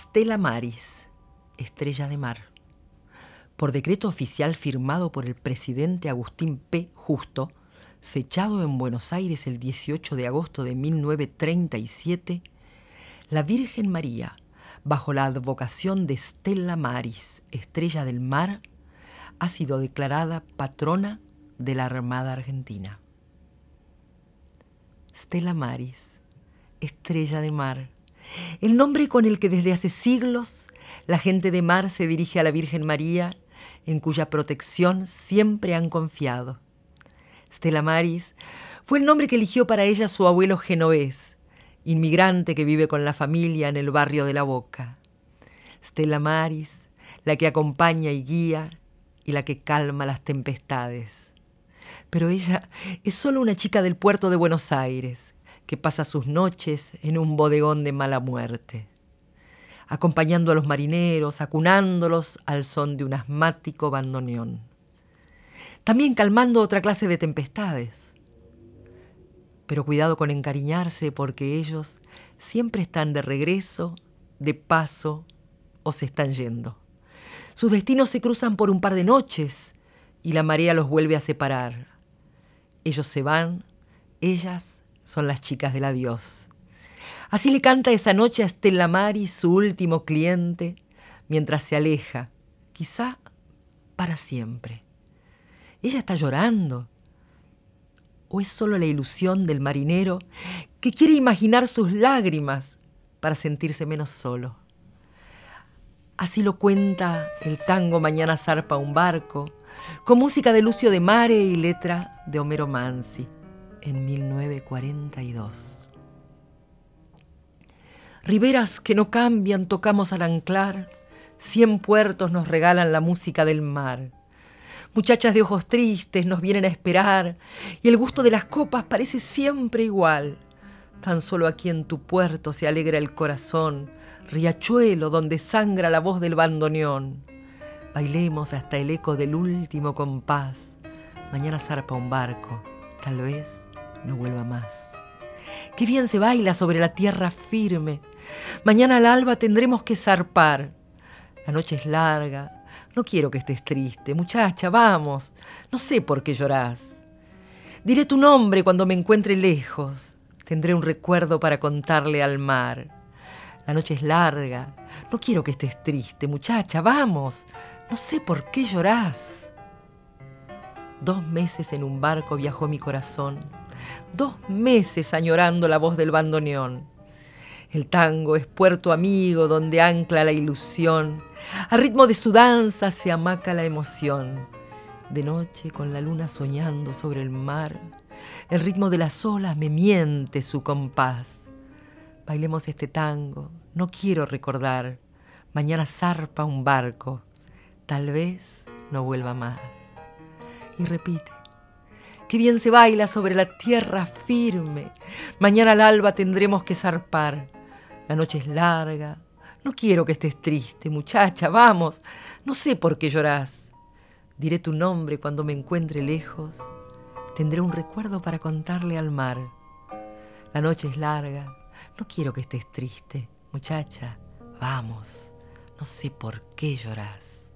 Stella Maris, estrella de mar. Por decreto oficial firmado por el presidente Agustín P. Justo, fechado en Buenos Aires el 18 de agosto de 1937, la Virgen María, bajo la advocación de Stella Maris, estrella del mar, ha sido declarada patrona de la Armada Argentina. Stella Maris, estrella de mar, el nombre con el que desde hace siglos la gente de mar se dirige a la Virgen María, en cuya protección siempre han confiado. Stella Maris fue el nombre que eligió para ella su abuelo genovés, inmigrante que vive con la familia en el barrio de La Boca. Stella Maris, la que acompaña y guía y la que calma las tempestades. Pero ella es solo una chica del puerto de Buenos Aires, que pasa sus noches en un bodegón de mala muerte, acompañando a los marineros, acunándolos al son de un asmático bandoneón. También calmando otra clase de tempestades. Pero cuidado con encariñarse porque ellos siempre están de regreso, de paso o se están yendo. Sus destinos se cruzan por un par de noches y la marea los vuelve a separar. Ellos se van, ellas son las chicas del adiós. Así le canta esa noche a Stella Mari, su último cliente, mientras se aleja, quizá para siempre. Ella está llorando. ¿O es solo la ilusión del marinero que quiere imaginar sus lágrimas para sentirse menos solo? Así lo cuenta el tango Mañana zarpa un barco, con música de Lucio de Mare y letra de Homero Mansi en 1942. Riberas que no cambian tocamos al anclar, cien puertos nos regalan la música del mar. Muchachas de ojos tristes nos vienen a esperar y el gusto de las copas parece siempre igual. Tan solo aquí en tu puerto se alegra el corazón, riachuelo donde sangra la voz del bandoneón. Bailemos hasta el eco del último compás. Mañana zarpa un barco, tal vez no vuelva más. Qué bien se baila sobre la tierra firme. Mañana al alba tendremos que zarpar. La noche es larga. No quiero que estés triste. Muchacha, vamos. No sé por qué llorás. Diré tu nombre cuando me encuentre lejos. Tendré un recuerdo para contarle al mar. La noche es larga. No quiero que estés triste. Muchacha, vamos. No sé por qué llorás. Dos meses en un barco viajó mi corazón dos meses añorando la voz del bandoneón. El tango es puerto amigo donde ancla la ilusión, al ritmo de su danza se amaca la emoción. De noche con la luna soñando sobre el mar, el ritmo de las olas me miente su compás. Bailemos este tango, no quiero recordar, mañana zarpa un barco, tal vez no vuelva más. Y repite, Qué bien se baila sobre la tierra firme. Mañana al alba tendremos que zarpar. La noche es larga. No quiero que estés triste, muchacha, vamos. No sé por qué llorás. Diré tu nombre cuando me encuentre lejos. Tendré un recuerdo para contarle al mar. La noche es larga. No quiero que estés triste, muchacha. Vamos. No sé por qué llorás.